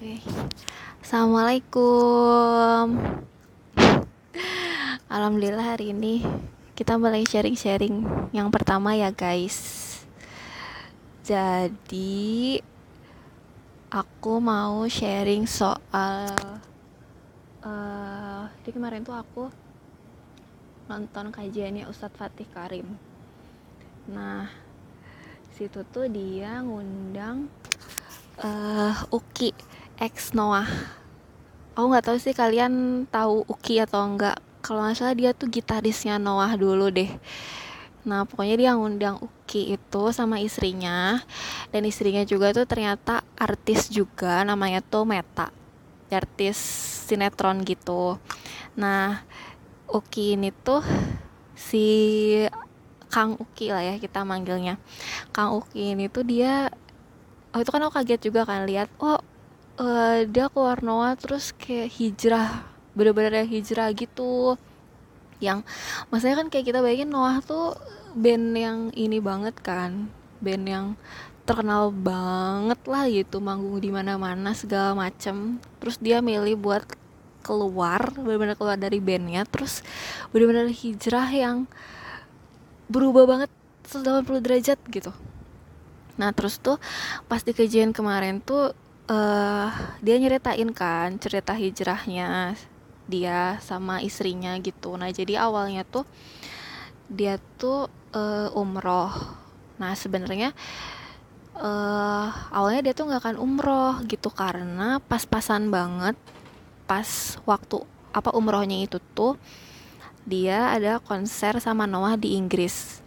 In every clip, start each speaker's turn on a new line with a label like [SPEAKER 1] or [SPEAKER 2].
[SPEAKER 1] Oke. Assalamualaikum. Alhamdulillah hari ini kita mulai sharing-sharing yang pertama ya guys. Jadi aku mau sharing soal uh, jadi kemarin tuh aku nonton kajiannya Ustadz Fatih Karim. Nah, situ tuh dia ngundang uh, Uki ex Noah aku nggak tahu sih kalian tahu Uki atau enggak kalau nggak salah dia tuh gitarisnya Noah dulu deh. Nah pokoknya dia ngundang Uki itu sama istrinya. Dan istrinya juga tuh ternyata artis juga namanya tuh Meta. Artis sinetron gitu. Nah Uki ini tuh si Kang Uki lah ya kita manggilnya. Kang Uki ini tuh dia oh itu kan aku kaget juga kan lihat oh uh, dia keluar Noah terus kayak hijrah bener-bener yang hijrah gitu. Yang maksudnya kan kayak kita bayangin Noah tuh band yang ini banget kan. Band yang terkenal banget lah gitu manggung di mana-mana segala macem. Terus dia milih buat keluar benar-benar keluar dari bandnya terus benar-benar hijrah yang berubah banget 180 derajat gitu. Nah terus tuh pas di kejadian kemarin tuh uh, dia nyeritain kan cerita hijrahnya dia sama istrinya gitu. Nah jadi awalnya tuh dia tuh uh, umroh. Nah sebenarnya uh, awalnya dia tuh nggak akan umroh gitu karena pas-pasan banget pas waktu apa umrohnya itu tuh dia ada konser sama Noah di Inggris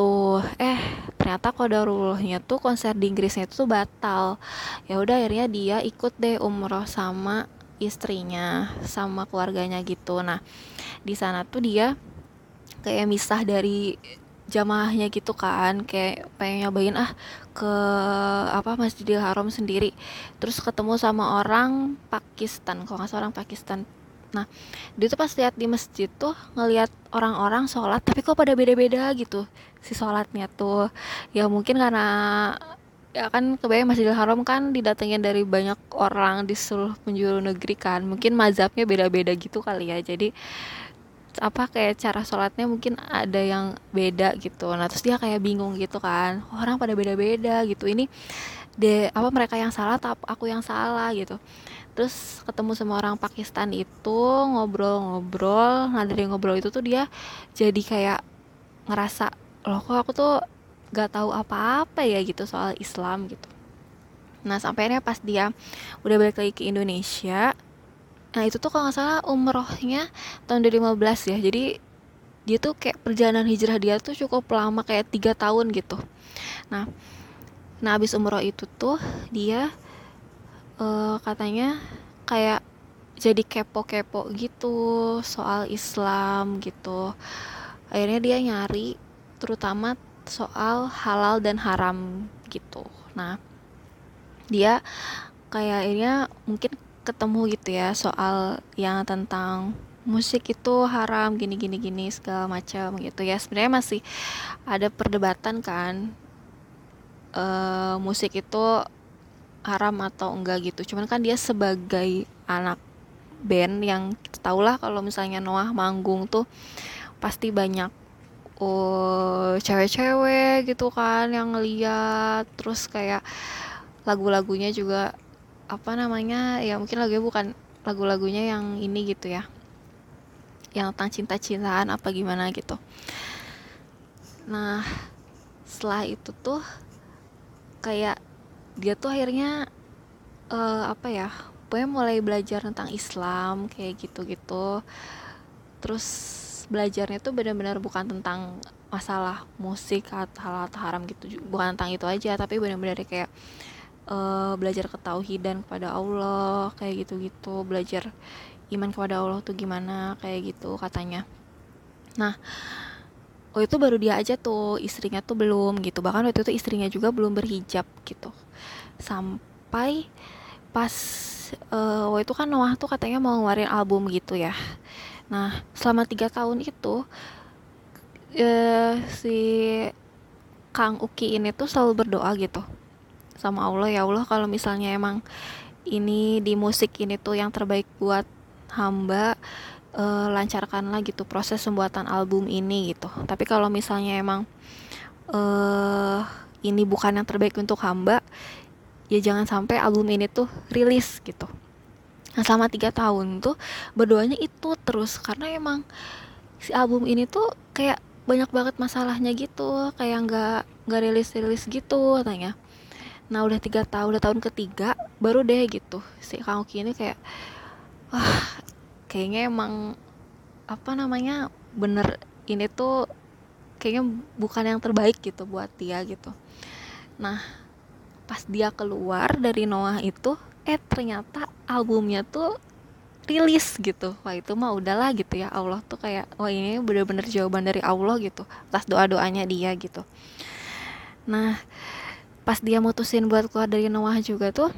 [SPEAKER 1] gitu eh ternyata kodarullahnya tuh konser di Inggrisnya itu tuh batal. Ya udah akhirnya dia ikut deh umroh sama istrinya sama keluarganya gitu. Nah di sana tuh dia kayak misah dari jamaahnya gitu kan kayak pengen nyobain ah ke apa Masjidil Haram sendiri. Terus ketemu sama orang Pakistan kalau nggak salah orang Pakistan Nah, dia tuh pas lihat di masjid tuh ngelihat orang-orang sholat, tapi kok pada beda-beda gitu si sholatnya tuh. Ya mungkin karena ya kan kebayang Masjidil Haram kan didatengin dari banyak orang di seluruh penjuru negeri kan. Mungkin mazhabnya beda-beda gitu kali ya. Jadi apa kayak cara sholatnya mungkin ada yang beda gitu. Nah terus dia kayak bingung gitu kan. Orang pada beda-beda gitu. Ini de apa mereka yang salah atau aku yang salah gitu terus ketemu sama orang Pakistan itu ngobrol-ngobrol nah dari ngobrol itu tuh dia jadi kayak ngerasa loh kok aku tuh gak tahu apa-apa ya gitu soal Islam gitu. Nah sampainya pas dia udah balik lagi ke Indonesia nah itu tuh kalau nggak salah umrohnya tahun 2015 ya. Jadi dia tuh kayak perjalanan hijrah dia tuh cukup lama kayak tiga tahun gitu. Nah nah abis umroh itu tuh dia uh, katanya kayak jadi kepo-kepo gitu soal Islam gitu. Akhirnya dia nyari terutama soal halal dan haram gitu. Nah dia kayaknya mungkin ketemu gitu ya soal yang tentang musik itu haram gini gini gini segala macam gitu ya. Sebenarnya masih ada perdebatan kan uh, musik itu haram atau enggak gitu. Cuman kan dia sebagai anak band yang tau lah kalau misalnya Noah manggung tuh pasti banyak oh cewek-cewek gitu kan yang ngeliat. Terus kayak lagu-lagunya juga apa namanya ya mungkin lagunya bukan lagu-lagunya yang ini gitu ya. Yang tentang cinta-cintaan apa gimana gitu. Nah setelah itu tuh kayak dia tuh akhirnya uh, apa ya pokoknya mulai belajar tentang Islam kayak gitu-gitu. Terus belajarnya tuh benar-benar bukan tentang masalah musik atau hal, hal haram gitu bukan tentang itu aja tapi benar-benar kayak uh, belajar ketauhidan kepada Allah kayak gitu-gitu. Belajar iman kepada Allah tuh gimana kayak gitu katanya. Nah oh itu baru dia aja tuh istrinya tuh belum gitu. Bahkan waktu itu istrinya juga belum berhijab gitu. Sampai pas uh, waktu itu kan Noah tuh katanya mau ngeluarin album gitu ya. Nah selama tiga tahun itu uh, si Kang Uki ini tuh selalu berdoa gitu sama Allah ya Allah kalau misalnya emang ini di musik ini tuh yang terbaik buat hamba uh, lancarkanlah gitu proses pembuatan album ini gitu. Tapi kalau misalnya emang uh, ini bukan yang terbaik untuk hamba ya jangan sampai album ini tuh rilis gitu. Nah selama tiga tahun tuh berdoanya itu terus karena emang si album ini tuh kayak banyak banget masalahnya gitu kayak nggak nggak rilis rilis gitu katanya. Nah udah tiga tahun udah tahun ketiga baru deh gitu si Kang Oki ini kayak wah kayaknya emang apa namanya bener ini tuh kayaknya bukan yang terbaik gitu buat dia gitu. Nah pas dia keluar dari Noah itu eh ternyata albumnya tuh rilis gitu. Wah itu mah udahlah gitu ya Allah tuh kayak wah ini bener-bener jawaban dari Allah gitu atas doa-doanya dia gitu. Nah pas dia mutusin buat keluar dari Noah juga tuh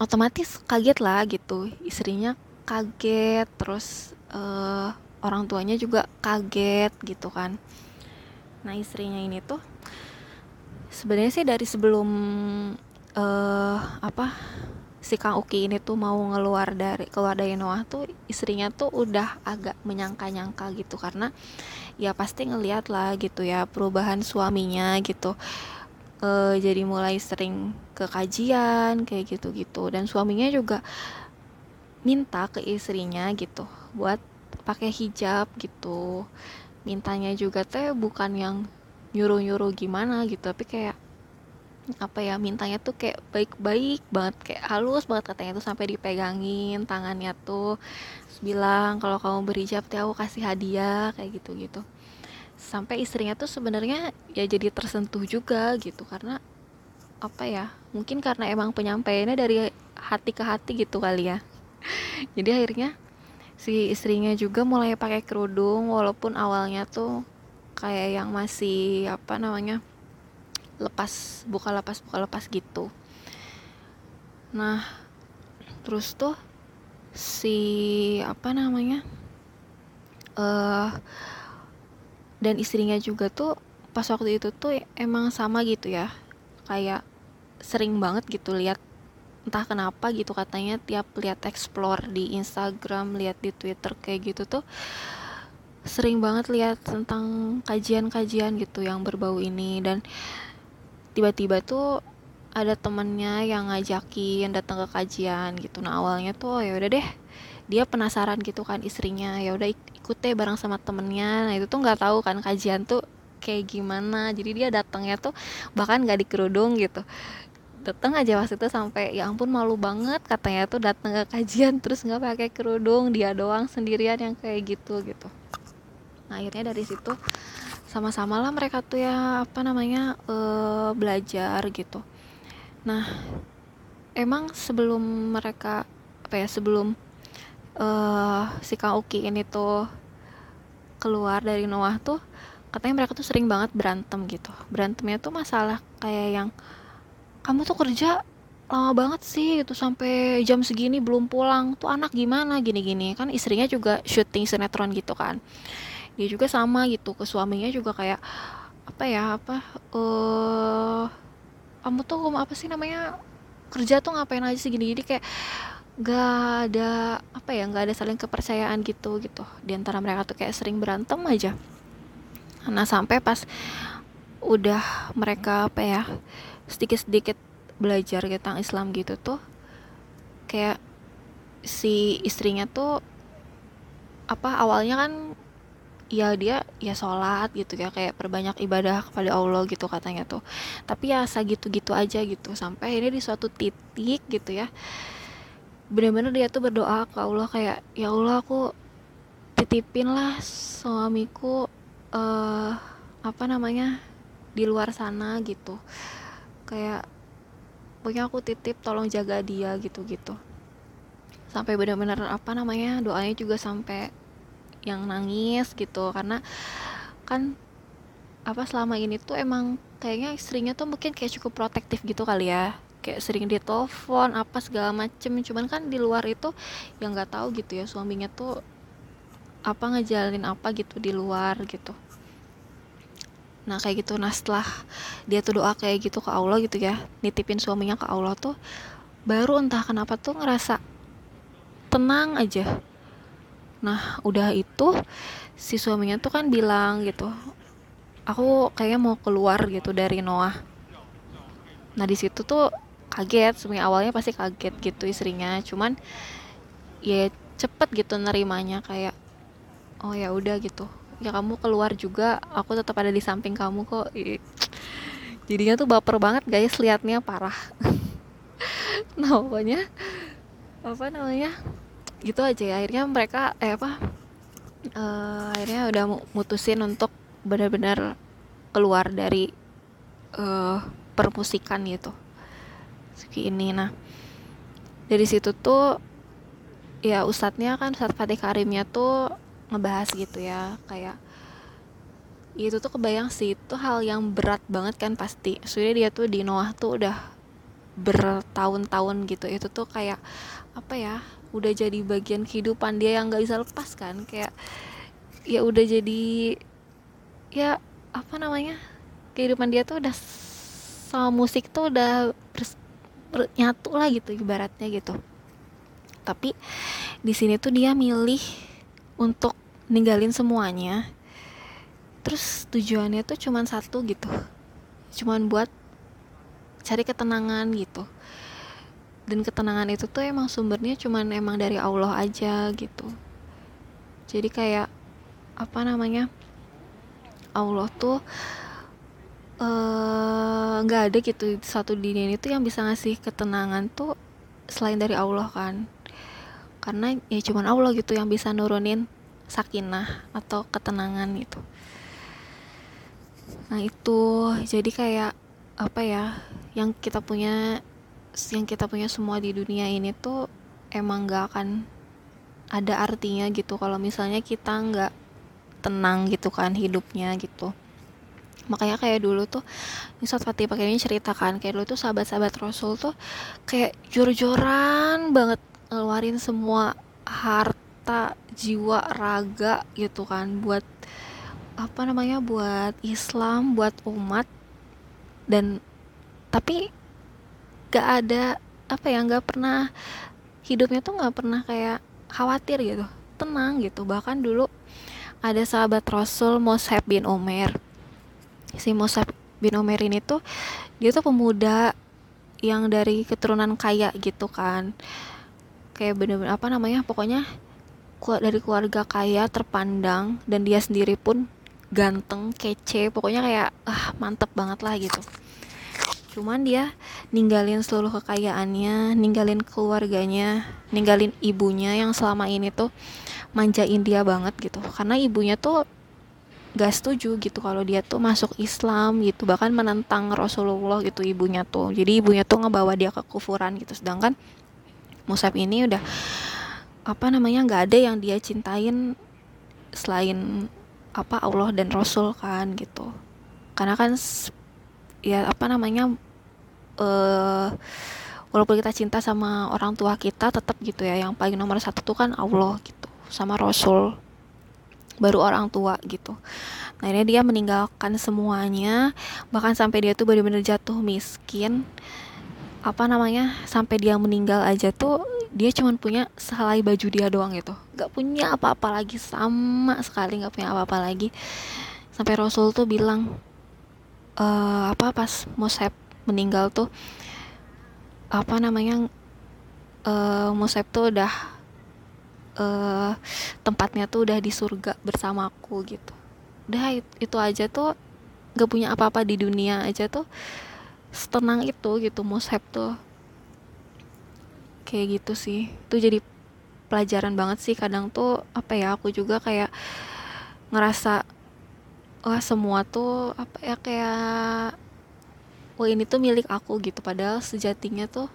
[SPEAKER 1] otomatis kaget lah gitu istrinya kaget terus uh, orang tuanya juga kaget gitu kan. Nah istrinya ini tuh sebenarnya sih dari sebelum uh, apa si Kang Uki ini tuh mau ngeluar dari keluar dari Noah tuh istrinya tuh udah agak menyangka-nyangka gitu. Karena ya pasti ngeliat lah gitu ya perubahan suaminya gitu. Uh, jadi mulai sering ke kajian kayak gitu-gitu. Dan suaminya juga minta ke istrinya gitu buat pakai hijab gitu. Mintanya juga teh bukan yang nyuruh-nyuruh gimana gitu tapi kayak apa ya mintanya tuh kayak baik-baik banget kayak halus banget katanya tuh sampai dipegangin tangannya tuh. Terus bilang kalau kamu berhijab teh aku kasih hadiah kayak gitu gitu sampai istrinya tuh sebenarnya ya jadi tersentuh juga gitu karena apa ya mungkin karena emang penyampaiannya dari hati ke hati gitu kali ya jadi akhirnya si istrinya juga mulai pakai kerudung walaupun awalnya tuh kayak yang masih apa namanya lepas buka lepas buka lepas gitu. Nah terus tuh si apa namanya uh, dan istrinya juga tuh pas waktu itu tuh emang sama gitu ya. Kayak sering banget gitu lihat entah kenapa gitu katanya tiap lihat explore di Instagram lihat di Twitter kayak gitu tuh sering banget lihat tentang kajian-kajian gitu yang berbau ini. Dan tiba-tiba tuh ada temennya yang ngajakin datang ke kajian gitu. Nah awalnya tuh oh, ya udah deh dia penasaran gitu kan istrinya. Ya udah ikut deh bareng sama temennya. Nah itu tuh nggak tahu kan kajian tuh kayak gimana. Jadi dia datangnya tuh bahkan nggak dikerudung gitu datang aja pas itu sampai ya ampun malu banget katanya tuh datang ke kajian terus nggak pakai kerudung dia doang sendirian yang kayak gitu gitu. Nah akhirnya dari situ sama-sama lah mereka tuh ya apa namanya uh, belajar gitu. Nah emang sebelum mereka apa ya sebelum uh, si Kang Uki ini tuh keluar dari Noah tuh katanya mereka tuh sering banget berantem gitu. Berantemnya tuh masalah kayak yang kamu tuh kerja lama banget sih itu sampai jam segini belum pulang. Tuh anak gimana? Gini-gini. Kan istrinya juga syuting sinetron gitu kan. Dia juga sama gitu. Ke suaminya juga kayak apa ya apa eh uh, kamu tuh apa sih namanya kerja tuh ngapain aja sih gini-gini. Kayak gak ada apa ya gak ada saling kepercayaan gitu gitu. Di antara mereka tuh kayak sering berantem aja. Nah sampai pas udah mereka apa ya sedikit-sedikit belajar tentang Islam gitu tuh kayak si istrinya tuh apa awalnya kan ya dia ya sholat gitu ya kayak perbanyak ibadah kepada Allah gitu katanya tuh. Tapi ya segitu-gitu aja gitu sampai ini di suatu titik gitu ya bener-bener dia tuh berdoa ke Allah kayak ya Allah aku titipin lah suamiku uh, apa namanya di luar sana gitu kayak pokoknya aku titip tolong jaga dia gitu-gitu. Sampai benar-benar apa namanya doanya juga sampai yang nangis gitu. Karena kan apa selama ini tuh emang kayaknya istrinya tuh mungkin kayak cukup protektif gitu kali ya. Kayak sering ditelepon apa segala macem. Cuman kan di luar itu yang nggak tahu gitu ya suaminya tuh apa ngejalin apa gitu di luar gitu nah kayak gitu. Nah setelah dia tuh doa kayak gitu ke Allah gitu ya nitipin suaminya ke Allah tuh baru entah kenapa tuh ngerasa tenang aja. Nah udah itu si suaminya tuh kan bilang gitu aku kayaknya mau keluar gitu dari Noah. Nah di situ tuh kaget. Sebenarnya awalnya pasti kaget gitu istrinya. Cuman ya cepet gitu nerimanya kayak oh ya udah gitu ya kamu keluar juga. Aku tetap ada di samping kamu kok. Jadinya tuh baper banget guys liatnya. Parah. Nah pokoknya apa namanya gitu aja ya. Akhirnya mereka eh apa uh, akhirnya udah mutusin untuk benar-benar keluar dari uh, permusikan gitu. Ini nah dari situ tuh ya ustadznya kan Ustadz Fatih Karimnya tuh ngebahas gitu ya kayak itu tuh kebayang sih itu hal yang berat banget kan pasti. Soalnya dia tuh di Noah tuh udah bertahun-tahun gitu itu tuh kayak apa ya udah jadi bagian kehidupan dia yang nggak bisa lepas kan kayak ya udah jadi ya apa namanya kehidupan dia tuh udah sama musik tuh udah nyatu lah gitu ibaratnya gitu. Tapi di sini tuh dia milih untuk ninggalin semuanya. Terus tujuannya tuh cuman satu gitu. Cuman buat cari ketenangan gitu. Dan ketenangan itu tuh emang sumbernya cuman emang dari Allah aja gitu. Jadi kayak apa namanya Allah tuh eh, nggak uh, ada gitu satu dunia ini tuh yang bisa ngasih ketenangan tuh selain dari Allah kan karena ya cuman Allah gitu yang bisa nurunin sakinah atau ketenangan gitu. Nah itu jadi kayak apa ya yang kita punya yang kita punya semua di dunia ini tuh emang gak akan ada artinya gitu. Kalau misalnya kita nggak tenang gitu kan hidupnya gitu. Makanya kayak dulu tuh Ustadz Fatih pakai ini ceritakan kayak dulu tuh sahabat-sahabat Rasul tuh kayak jor-joran banget ngeluarin semua harta jiwa raga gitu kan buat apa namanya buat Islam buat umat. Dan tapi gak ada apa ya gak pernah hidupnya tuh gak pernah kayak khawatir gitu tenang gitu. Bahkan dulu ada sahabat Rasul Mus'ab bin Umar si Mus'ab bin Umar ini tuh dia tuh pemuda yang dari keturunan kaya gitu kan kayak bener-bener apa namanya pokoknya dari keluarga kaya terpandang dan dia sendiri pun ganteng kece pokoknya kayak ah mantep banget lah gitu. Cuman dia ninggalin seluruh kekayaannya ninggalin keluarganya ninggalin ibunya yang selama ini tuh manjain dia banget gitu. Karena ibunya tuh gak setuju gitu kalau dia tuh masuk Islam gitu bahkan menentang Rasulullah gitu ibunya tuh. Jadi ibunya tuh ngebawa dia ke kufuran gitu. Sedangkan Musab ini udah apa namanya nggak ada yang dia cintain selain apa Allah dan Rasul kan gitu. Karena kan ya apa namanya uh, walaupun kita cinta sama orang tua kita tetap gitu ya yang paling nomor satu tuh kan Allah gitu sama Rasul. Baru orang tua gitu. Nah ini dia meninggalkan semuanya bahkan sampai dia tuh benar-benar jatuh miskin apa namanya sampai dia meninggal aja tuh dia cuma punya sehelai baju dia doang gitu. Nggak punya apa-apa lagi sama sekali nggak punya apa-apa lagi. Sampai Rasul tuh bilang e, apa pas Musab meninggal tuh apa namanya uh, Musab tuh udah uh, tempatnya tuh udah di surga bersamaku gitu. Udah itu aja tuh gak punya apa-apa di dunia aja tuh setenang itu gitu Musab tuh. Kayak gitu sih. Itu jadi pelajaran banget sih. Kadang tuh apa ya aku juga kayak ngerasa wah semua tuh apa ya kayak oh ini tuh milik aku gitu. Padahal sejatinya tuh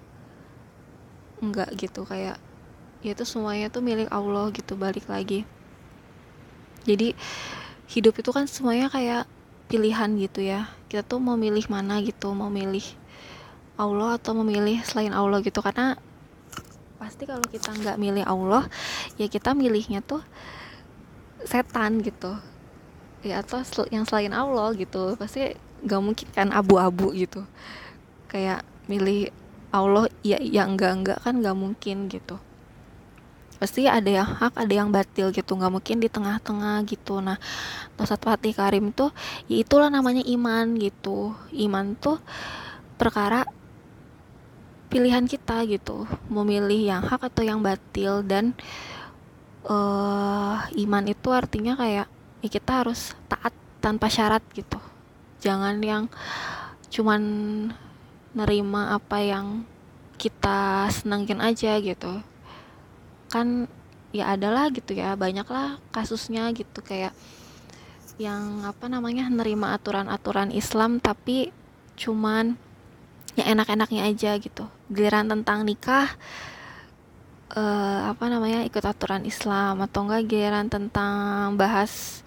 [SPEAKER 1] enggak gitu. Kayak ya itu semuanya tuh milik Allah gitu balik lagi. Jadi hidup itu kan semuanya kayak pilihan gitu ya. Kita tuh mau milih mana gitu mau milih Allah atau memilih selain Allah gitu. Karena pasti kalau kita nggak milih Allah ya kita milihnya tuh setan gitu. Ya atau yang selain Allah gitu. Pasti gak mungkin kan abu-abu gitu. Kayak milih Allah ya ya enggak enggak kan nggak mungkin gitu pasti ada yang hak ada yang batil gitu nggak mungkin di tengah-tengah gitu. Nah Ustadz Fatih Karim tuh ya itulah namanya iman gitu. Iman tuh perkara pilihan kita gitu memilih yang hak atau yang batil. Dan uh, iman itu artinya kayak ya kita harus taat tanpa syarat gitu. Jangan yang cuman nerima apa yang kita senengin aja gitu kan ya adalah gitu ya banyaklah kasusnya gitu kayak yang apa namanya nerima aturan-aturan Islam tapi cuman yang enak-enaknya aja gitu. Giliran tentang nikah uh, apa namanya ikut aturan Islam atau enggak giliran tentang bahas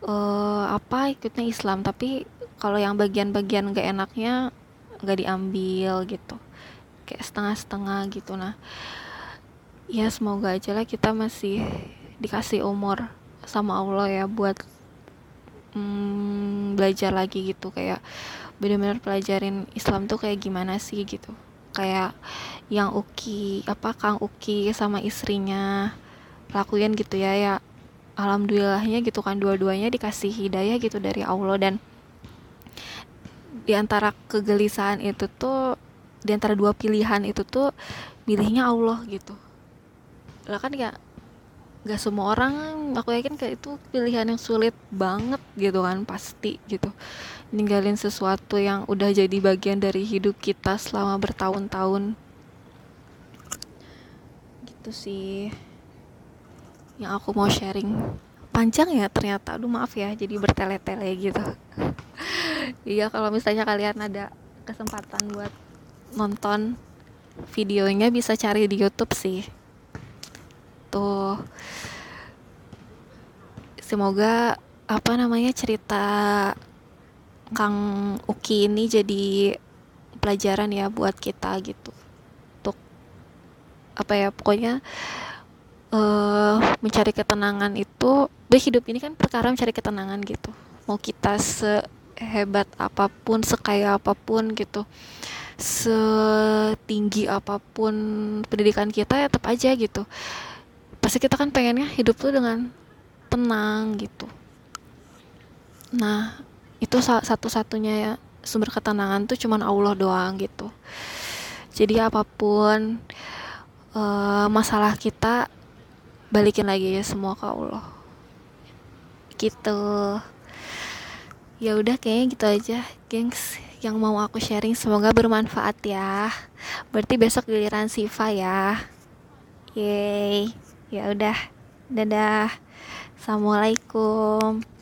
[SPEAKER 1] uh, apa ikutnya Islam tapi kalau yang bagian-bagian gak enaknya nggak diambil gitu. Kayak setengah-setengah gitu. Nah ya semoga aja lah kita masih dikasih umur sama Allah ya buat hmm, belajar lagi gitu. Kayak benar-benar pelajarin Islam tuh kayak gimana sih gitu. Kayak yang Uki apa Kang Uki sama istrinya lakuin gitu ya ya alhamdulillahnya gitu kan dua-duanya dikasih hidayah gitu dari Allah. Dan di antara kegelisahan itu tuh di antara dua pilihan itu tuh milihnya Allah gitu lah kan ya gak semua orang aku yakin kayak itu pilihan yang sulit banget gitu kan pasti gitu. Ninggalin sesuatu yang udah jadi bagian dari hidup kita selama bertahun-tahun. Gitu sih. Yang aku mau sharing. Panjang ya ternyata. Aduh maaf ya jadi bertele-tele gitu. Iya kalau misalnya kalian ada kesempatan buat nonton videonya bisa cari di YouTube sih semoga apa namanya cerita Kang Uki ini jadi pelajaran ya buat kita gitu. Untuk apa ya pokoknya uh, mencari ketenangan itu di hidup ini kan perkara mencari ketenangan gitu. Mau kita sehebat apa pun sekaya apa pun gitu setinggi apa pun pendidikan kita ya tetap aja gitu pasti kita kan pengennya hidup tuh dengan tenang gitu. Nah itu satu-satunya ya sumber ketenangan tuh cuman Allah doang gitu. Jadi apa pun uh, masalah kita balikin lagi ya semua ke Allah. Gitu. Ya udah kayaknya gitu aja gengs yang mau aku sharing semoga bermanfaat ya. Berarti besok giliran Siva ya. Yeay ya udah. Dadah. Assalamualaikum